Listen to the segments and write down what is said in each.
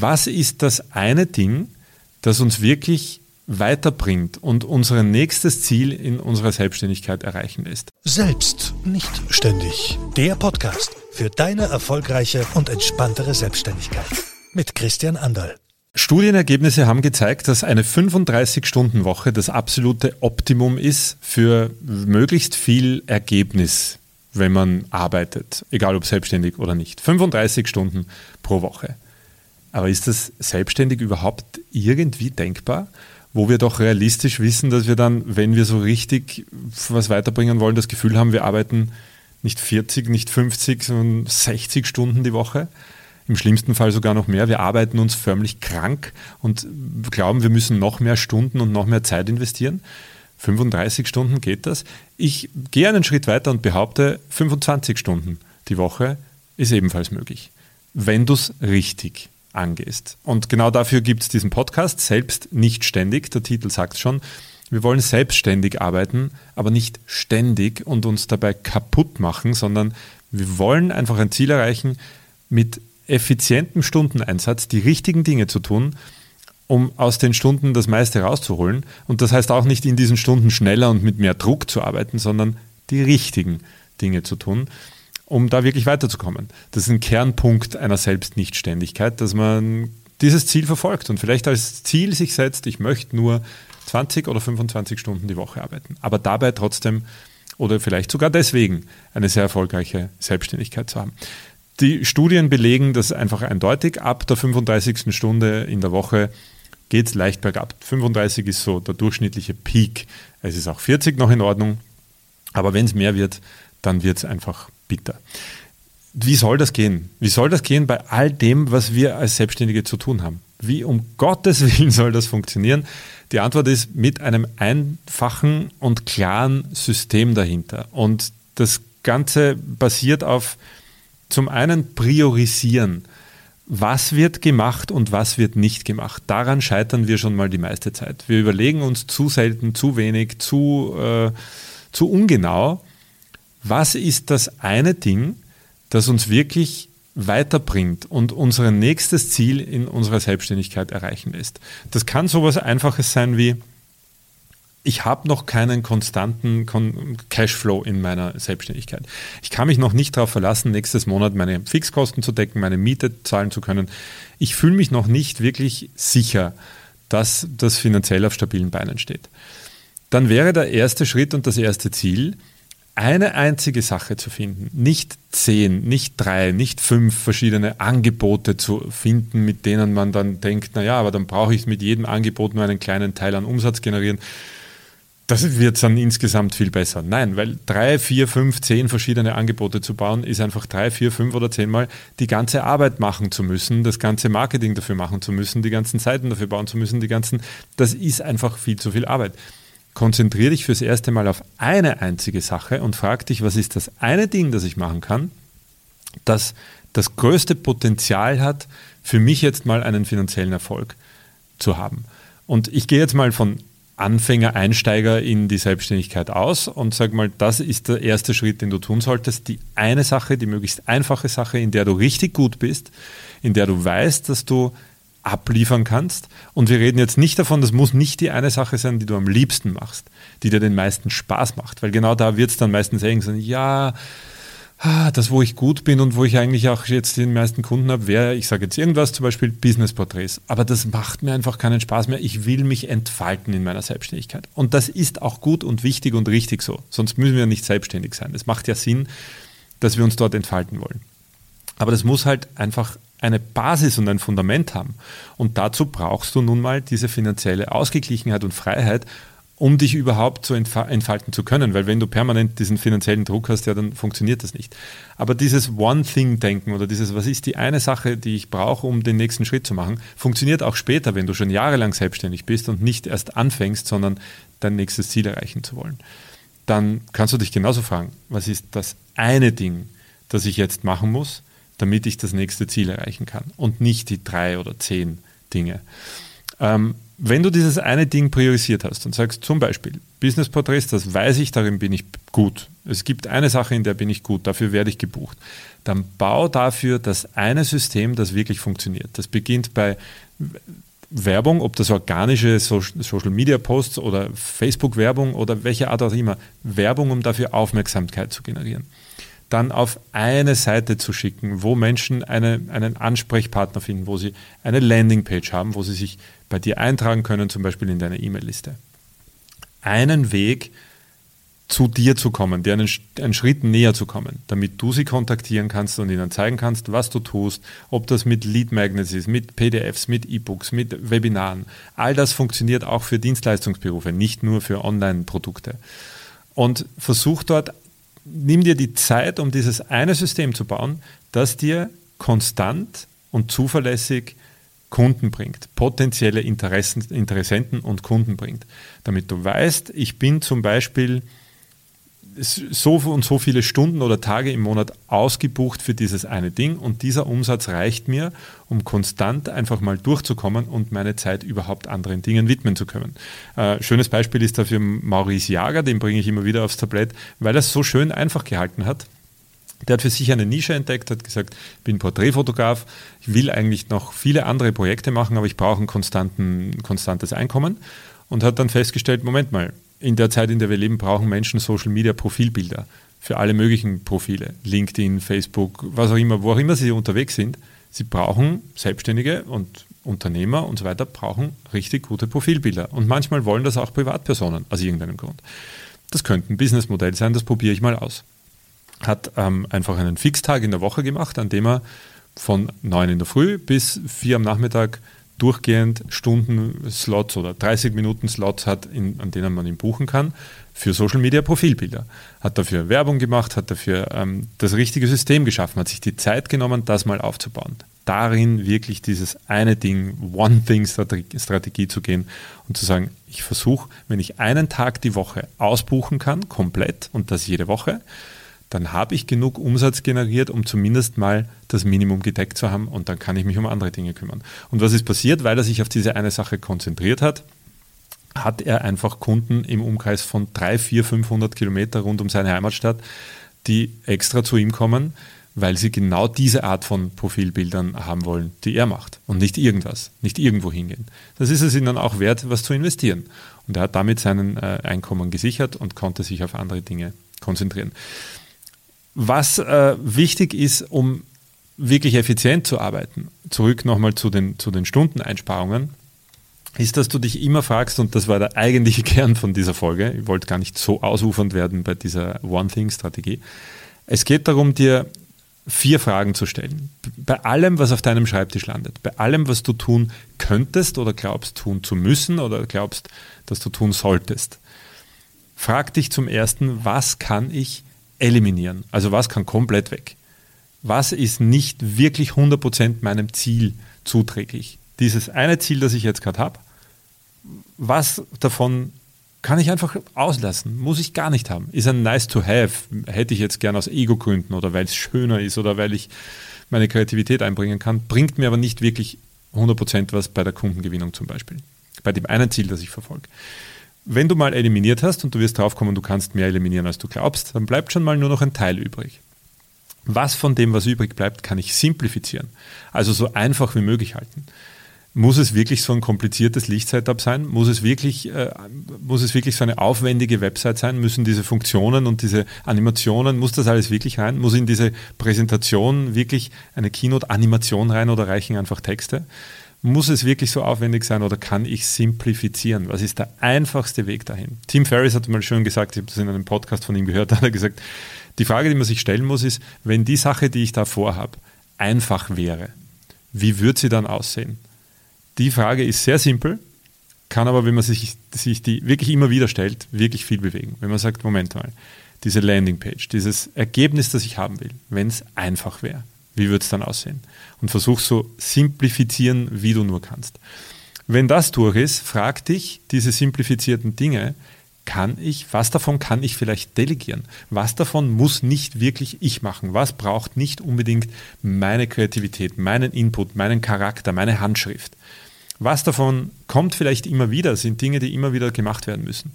Was ist das eine Ding, das uns wirklich weiterbringt und unser nächstes Ziel in unserer Selbstständigkeit erreichen lässt? Selbst nicht ständig. Der Podcast für deine erfolgreiche und entspanntere Selbstständigkeit mit Christian Anderl. Studienergebnisse haben gezeigt, dass eine 35-Stunden-Woche das absolute Optimum ist für möglichst viel Ergebnis, wenn man arbeitet, egal ob selbstständig oder nicht. 35 Stunden pro Woche. Aber ist das selbstständig überhaupt irgendwie denkbar? Wo wir doch realistisch wissen, dass wir dann, wenn wir so richtig was weiterbringen wollen, das Gefühl haben, wir arbeiten nicht 40, nicht 50, sondern 60 Stunden die Woche. Im schlimmsten Fall sogar noch mehr. Wir arbeiten uns förmlich krank und glauben, wir müssen noch mehr Stunden und noch mehr Zeit investieren. 35 Stunden geht das. Ich gehe einen Schritt weiter und behaupte, 25 Stunden die Woche ist ebenfalls möglich, wenn du es richtig angehst. Und genau dafür gibt es diesen Podcast, selbst nicht ständig, der Titel sagt schon. Wir wollen selbstständig arbeiten, aber nicht ständig und uns dabei kaputt machen, sondern wir wollen einfach ein Ziel erreichen, mit effizientem Stundeneinsatz die richtigen Dinge zu tun, um aus den Stunden das meiste rauszuholen. Und das heißt auch nicht in diesen Stunden schneller und mit mehr Druck zu arbeiten, sondern die richtigen Dinge zu tun um da wirklich weiterzukommen. Das ist ein Kernpunkt einer Selbstnichtständigkeit, dass man dieses Ziel verfolgt und vielleicht als Ziel sich setzt, ich möchte nur 20 oder 25 Stunden die Woche arbeiten, aber dabei trotzdem oder vielleicht sogar deswegen eine sehr erfolgreiche Selbstständigkeit zu haben. Die Studien belegen das einfach eindeutig. Ab der 35. Stunde in der Woche geht es leicht bergab. 35 ist so der durchschnittliche Peak. Es ist auch 40 noch in Ordnung, aber wenn es mehr wird, dann wird es einfach bitter. Wie soll das gehen? Wie soll das gehen bei all dem, was wir als Selbstständige zu tun haben? Wie um Gottes Willen soll das funktionieren? Die Antwort ist mit einem einfachen und klaren System dahinter. Und das Ganze basiert auf zum einen Priorisieren. Was wird gemacht und was wird nicht gemacht? Daran scheitern wir schon mal die meiste Zeit. Wir überlegen uns zu selten, zu wenig, zu, äh, zu ungenau was ist das eine Ding, das uns wirklich weiterbringt und unser nächstes Ziel in unserer Selbstständigkeit erreichen lässt. Das kann sowas Einfaches sein wie, ich habe noch keinen konstanten Cashflow in meiner Selbstständigkeit. Ich kann mich noch nicht darauf verlassen, nächstes Monat meine Fixkosten zu decken, meine Miete zahlen zu können. Ich fühle mich noch nicht wirklich sicher, dass das finanziell auf stabilen Beinen steht. Dann wäre der erste Schritt und das erste Ziel, eine einzige Sache zu finden, nicht zehn, nicht drei, nicht fünf verschiedene Angebote zu finden, mit denen man dann denkt, naja, aber dann brauche ich mit jedem Angebot nur einen kleinen Teil an Umsatz generieren. Das wird dann insgesamt viel besser. Nein, weil drei, vier, fünf, zehn verschiedene Angebote zu bauen, ist einfach drei, vier, fünf oder zehnmal die ganze Arbeit machen zu müssen, das ganze Marketing dafür machen zu müssen, die ganzen Seiten dafür bauen zu müssen, die ganzen, das ist einfach viel zu viel Arbeit konzentriere dich fürs erste Mal auf eine einzige Sache und frag dich, was ist das eine Ding, das ich machen kann, das das größte Potenzial hat, für mich jetzt mal einen finanziellen Erfolg zu haben. Und ich gehe jetzt mal von Anfänger, Einsteiger in die Selbstständigkeit aus und sage mal, das ist der erste Schritt, den du tun solltest. Die eine Sache, die möglichst einfache Sache, in der du richtig gut bist, in der du weißt, dass du abliefern kannst. Und wir reden jetzt nicht davon, das muss nicht die eine Sache sein, die du am liebsten machst, die dir den meisten Spaß macht, weil genau da wird es dann meistens eng sein, ja, ah, das, wo ich gut bin und wo ich eigentlich auch jetzt den meisten Kunden habe, wäre, ich sage jetzt irgendwas, zum Beispiel Business-Porträts. Aber das macht mir einfach keinen Spaß mehr. Ich will mich entfalten in meiner Selbstständigkeit. Und das ist auch gut und wichtig und richtig so. Sonst müssen wir nicht selbstständig sein. Es macht ja Sinn, dass wir uns dort entfalten wollen. Aber das muss halt einfach eine Basis und ein Fundament haben. Und dazu brauchst du nun mal diese finanzielle Ausgeglichenheit und Freiheit, um dich überhaupt so entfalten zu können. Weil wenn du permanent diesen finanziellen Druck hast, ja, dann funktioniert das nicht. Aber dieses One-Thing-Denken oder dieses, was ist die eine Sache, die ich brauche, um den nächsten Schritt zu machen, funktioniert auch später, wenn du schon jahrelang selbstständig bist und nicht erst anfängst, sondern dein nächstes Ziel erreichen zu wollen. Dann kannst du dich genauso fragen, was ist das eine Ding, das ich jetzt machen muss, damit ich das nächste Ziel erreichen kann und nicht die drei oder zehn Dinge. Ähm, wenn du dieses eine Ding priorisiert hast und sagst zum Beispiel Business Portraits, das weiß ich, darin bin ich gut. Es gibt eine Sache, in der bin ich gut, dafür werde ich gebucht. Dann bau dafür das eine System, das wirklich funktioniert. Das beginnt bei Werbung, ob das organische Social Media Posts oder Facebook Werbung oder welche Art auch immer, Werbung, um dafür Aufmerksamkeit zu generieren dann auf eine Seite zu schicken, wo Menschen eine, einen Ansprechpartner finden, wo sie eine Landingpage haben, wo sie sich bei dir eintragen können, zum Beispiel in deiner E-Mail-Liste. Einen Weg zu dir zu kommen, dir einen, einen Schritt näher zu kommen, damit du sie kontaktieren kannst und ihnen zeigen kannst, was du tust, ob das mit Lead Magnets ist, mit PDFs, mit E-Books, mit Webinaren. All das funktioniert auch für Dienstleistungsberufe, nicht nur für Online-Produkte. Und versuch dort nimm dir die Zeit, um dieses eine System zu bauen, das dir konstant und zuverlässig Kunden bringt, potenzielle Interessen, Interessenten und Kunden bringt. Damit du weißt, ich bin zum Beispiel so und so viele Stunden oder Tage im Monat ausgebucht für dieses eine Ding und dieser Umsatz reicht mir, um konstant einfach mal durchzukommen und meine Zeit überhaupt anderen Dingen widmen zu können. Äh, schönes Beispiel ist dafür Maurice Jager, den bringe ich immer wieder aufs Tablett, weil er es so schön einfach gehalten hat. Der hat für sich eine Nische entdeckt, hat gesagt, ich bin Porträtfotograf, ich will eigentlich noch viele andere Projekte machen, aber ich brauche ein konstantes Einkommen und hat dann festgestellt, Moment mal, in der Zeit, in der wir leben, brauchen Menschen Social Media Profilbilder für alle möglichen Profile. LinkedIn, Facebook, was auch immer, wo auch immer sie unterwegs sind. Sie brauchen Selbstständige und Unternehmer und so weiter, brauchen richtig gute Profilbilder. Und manchmal wollen das auch Privatpersonen aus irgendeinem Grund. Das könnte ein Businessmodell sein, das probiere ich mal aus. Hat ähm, einfach einen Fixtag in der Woche gemacht, an dem er von 9 in der Früh bis 4 am Nachmittag durchgehend Stunden-Slots oder 30 Minuten Slots hat, in, an denen man ihn buchen kann, für Social Media Profilbilder. Hat dafür Werbung gemacht, hat dafür ähm, das richtige System geschaffen, hat sich die Zeit genommen, das mal aufzubauen. Darin wirklich dieses eine Ding, One-Thing-Strategie zu gehen und zu sagen, ich versuche, wenn ich einen Tag die Woche ausbuchen kann, komplett und das jede Woche, dann habe ich genug Umsatz generiert, um zumindest mal das Minimum gedeckt zu haben und dann kann ich mich um andere Dinge kümmern. Und was ist passiert? Weil er sich auf diese eine Sache konzentriert hat, hat er einfach Kunden im Umkreis von 3, 4, 500 Kilometer rund um seine Heimatstadt, die extra zu ihm kommen, weil sie genau diese Art von Profilbildern haben wollen, die er macht und nicht irgendwas, nicht irgendwo hingehen. Das ist es ihnen auch wert, was zu investieren. Und er hat damit seinen äh, Einkommen gesichert und konnte sich auf andere Dinge konzentrieren. Was äh, wichtig ist, um wirklich effizient zu arbeiten, zurück nochmal zu den, zu den Stundeneinsparungen, ist, dass du dich immer fragst, und das war der eigentliche Kern von dieser Folge, ich wollte gar nicht so ausufernd werden bei dieser One-Thing-Strategie. Es geht darum, dir vier Fragen zu stellen. Bei allem, was auf deinem Schreibtisch landet, bei allem, was du tun könntest oder glaubst tun zu müssen oder glaubst, dass du tun solltest. Frag dich zum ersten, was kann ich eliminieren. Also was kann komplett weg? Was ist nicht wirklich 100% meinem Ziel zuträglich? Dieses eine Ziel, das ich jetzt gerade habe, was davon kann ich einfach auslassen, muss ich gar nicht haben. Ist ein nice to have, hätte ich jetzt gern aus Ego-Gründen oder weil es schöner ist oder weil ich meine Kreativität einbringen kann, bringt mir aber nicht wirklich 100% was bei der Kundengewinnung zum Beispiel. Bei dem einen Ziel, das ich verfolge. Wenn du mal eliminiert hast und du wirst draufkommen, du kannst mehr eliminieren, als du glaubst, dann bleibt schon mal nur noch ein Teil übrig. Was von dem, was übrig bleibt, kann ich simplifizieren, also so einfach wie möglich halten. Muss es wirklich so ein kompliziertes Lichtsetup sein? Muss es wirklich, äh, muss es wirklich so eine aufwendige Website sein? Müssen diese Funktionen und diese Animationen, muss das alles wirklich rein? Muss in diese Präsentation wirklich eine Keynote-Animation rein oder reichen einfach Texte? Muss es wirklich so aufwendig sein oder kann ich simplifizieren? Was ist der einfachste Weg dahin? Tim Ferriss hat mal schön gesagt, ich habe das in einem Podcast von ihm gehört, hat er gesagt, die Frage, die man sich stellen muss, ist, wenn die Sache, die ich da vorhabe, einfach wäre, wie würde sie dann aussehen? Die Frage ist sehr simpel, kann aber, wenn man sich, sich die wirklich immer wieder stellt, wirklich viel bewegen. Wenn man sagt, Moment mal, diese Landingpage, dieses Ergebnis, das ich haben will, wenn es einfach wäre, wie würde es dann aussehen? Und versuch so simplifizieren, wie du nur kannst. Wenn das durch ist, frag dich diese simplifizierten Dinge, kann ich, was davon kann ich vielleicht delegieren? Was davon muss nicht wirklich ich machen? Was braucht nicht unbedingt meine Kreativität, meinen Input, meinen Charakter, meine Handschrift? Was davon kommt vielleicht immer wieder, sind Dinge, die immer wieder gemacht werden müssen.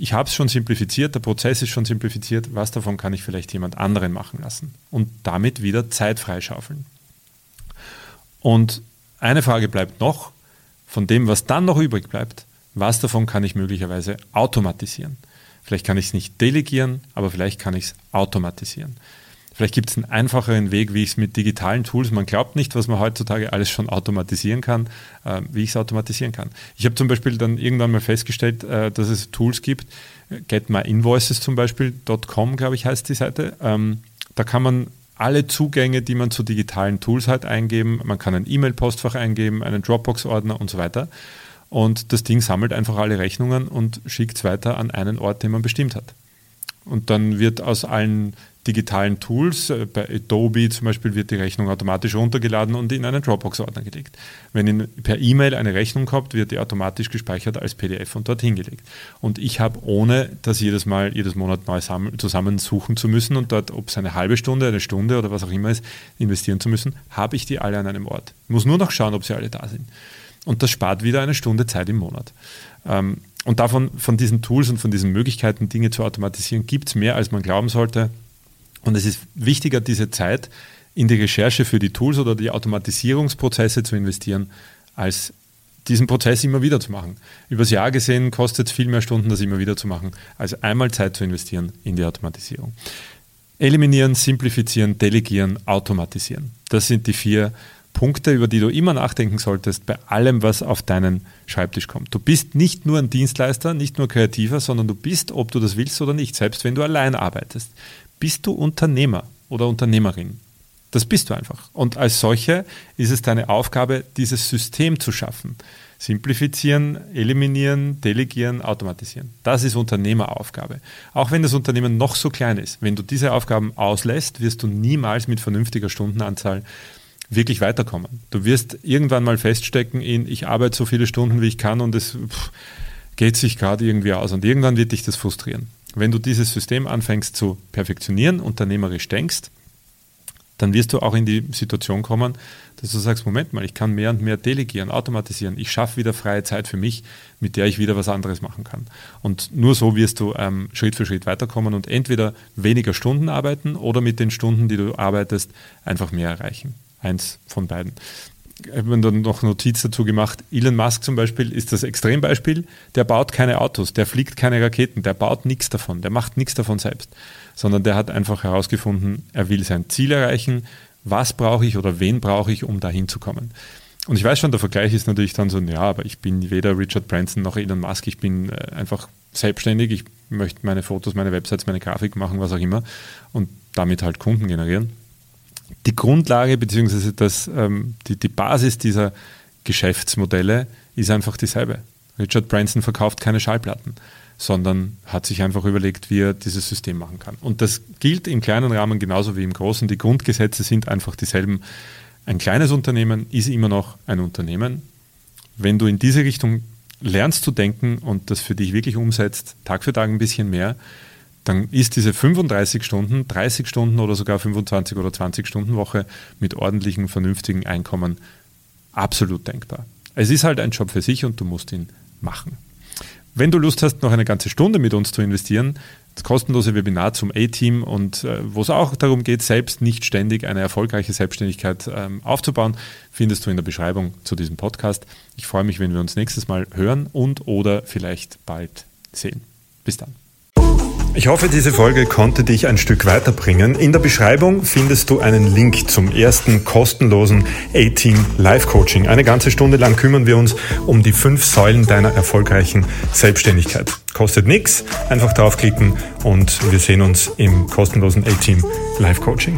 Ich habe es schon simplifiziert, der Prozess ist schon simplifiziert, was davon kann ich vielleicht jemand anderen machen lassen und damit wieder Zeit freischaufeln. Und eine Frage bleibt noch, von dem, was dann noch übrig bleibt, was davon kann ich möglicherweise automatisieren? Vielleicht kann ich es nicht delegieren, aber vielleicht kann ich es automatisieren. Vielleicht gibt es einen einfacheren Weg, wie ich es mit digitalen Tools, man glaubt nicht, was man heutzutage alles schon automatisieren kann, äh, wie ich es automatisieren kann. Ich habe zum Beispiel dann irgendwann mal festgestellt, äh, dass es Tools gibt, getmyinvoices zum Beispiel, .com, glaube ich, heißt die Seite. Ähm, da kann man alle Zugänge, die man zu digitalen Tools hat, eingeben. Man kann ein E-Mail-Postfach eingeben, einen Dropbox-Ordner und so weiter. Und das Ding sammelt einfach alle Rechnungen und schickt es weiter an einen Ort, den man bestimmt hat. Und dann wird aus allen digitalen Tools, äh, bei Adobe zum Beispiel, wird die Rechnung automatisch runtergeladen und in einen Dropbox-Ordner gelegt. Wenn ihr per E-Mail eine Rechnung habt, wird die automatisch gespeichert als PDF und dorthin gelegt. Und ich habe, ohne das jedes Mal, jedes Monat neu zusammensuchen zu müssen und dort, ob es eine halbe Stunde, eine Stunde oder was auch immer ist, investieren zu müssen, habe ich die alle an einem Ort. Ich muss nur noch schauen, ob sie alle da sind. Und das spart wieder eine Stunde Zeit im Monat. Ähm, und davon, von diesen Tools und von diesen Möglichkeiten, Dinge zu automatisieren, gibt es mehr, als man glauben sollte. Und es ist wichtiger, diese Zeit in die Recherche für die Tools oder die Automatisierungsprozesse zu investieren, als diesen Prozess immer wieder zu machen. Übers Jahr gesehen kostet es viel mehr Stunden, das immer wieder zu machen, als einmal Zeit zu investieren in die Automatisierung. Eliminieren, simplifizieren, delegieren, automatisieren. Das sind die vier Punkte, über die du immer nachdenken solltest bei allem, was auf deinen Schreibtisch kommt. Du bist nicht nur ein Dienstleister, nicht nur Kreativer, sondern du bist, ob du das willst oder nicht, selbst wenn du allein arbeitest, bist du Unternehmer oder Unternehmerin. Das bist du einfach. Und als solche ist es deine Aufgabe, dieses System zu schaffen. Simplifizieren, eliminieren, delegieren, automatisieren. Das ist Unternehmeraufgabe. Auch wenn das Unternehmen noch so klein ist, wenn du diese Aufgaben auslässt, wirst du niemals mit vernünftiger Stundenanzahl wirklich weiterkommen. Du wirst irgendwann mal feststecken in, ich arbeite so viele Stunden, wie ich kann und es pff, geht sich gerade irgendwie aus. Und irgendwann wird dich das frustrieren. Wenn du dieses System anfängst zu perfektionieren, unternehmerisch denkst, dann wirst du auch in die Situation kommen, dass du sagst, Moment mal, ich kann mehr und mehr delegieren, automatisieren. Ich schaffe wieder freie Zeit für mich, mit der ich wieder was anderes machen kann. Und nur so wirst du ähm, Schritt für Schritt weiterkommen und entweder weniger Stunden arbeiten oder mit den Stunden, die du arbeitest, einfach mehr erreichen. Eins von beiden. Ich habe dann noch Notiz dazu gemacht. Elon Musk zum Beispiel ist das Extrembeispiel. Der baut keine Autos, der fliegt keine Raketen, der baut nichts davon, der macht nichts davon selbst, sondern der hat einfach herausgefunden, er will sein Ziel erreichen. Was brauche ich oder wen brauche ich, um dahin zu kommen? Und ich weiß schon, der Vergleich ist natürlich dann so, ja, aber ich bin weder Richard Branson noch Elon Musk, ich bin äh, einfach selbstständig, ich möchte meine Fotos, meine Websites, meine Grafik machen, was auch immer und damit halt Kunden generieren die Grundlage bzw. Ähm, die, die Basis dieser Geschäftsmodelle ist einfach dieselbe. Richard Branson verkauft keine Schallplatten, sondern hat sich einfach überlegt, wie er dieses System machen kann. Und das gilt im kleinen Rahmen genauso wie im großen. Die Grundgesetze sind einfach dieselben. Ein kleines Unternehmen ist immer noch ein Unternehmen. Wenn du in diese Richtung lernst zu denken und das für dich wirklich umsetzt, Tag für Tag ein bisschen mehr, dann ist diese 35 Stunden, 30 Stunden oder sogar 25 oder 20 Stunden Woche mit ordentlichem, vernünftigen Einkommen absolut denkbar. Es ist halt ein Job für sich und du musst ihn machen. Wenn du Lust hast, noch eine ganze Stunde mit uns zu investieren, das kostenlose Webinar zum A-Team und äh, wo es auch darum geht, selbst nicht ständig eine erfolgreiche Selbstständigkeit ähm, aufzubauen, findest du in der Beschreibung zu diesem Podcast. Ich freue mich, wenn wir uns nächstes Mal hören und oder vielleicht bald sehen. Bis dann. Ich hoffe, diese Folge konnte dich ein Stück weiterbringen. In der Beschreibung findest du einen Link zum ersten kostenlosen A-Team Live Coaching. Eine ganze Stunde lang kümmern wir uns um die fünf Säulen deiner erfolgreichen Selbstständigkeit. Kostet nichts, einfach draufklicken und wir sehen uns im kostenlosen A-Team Live Coaching.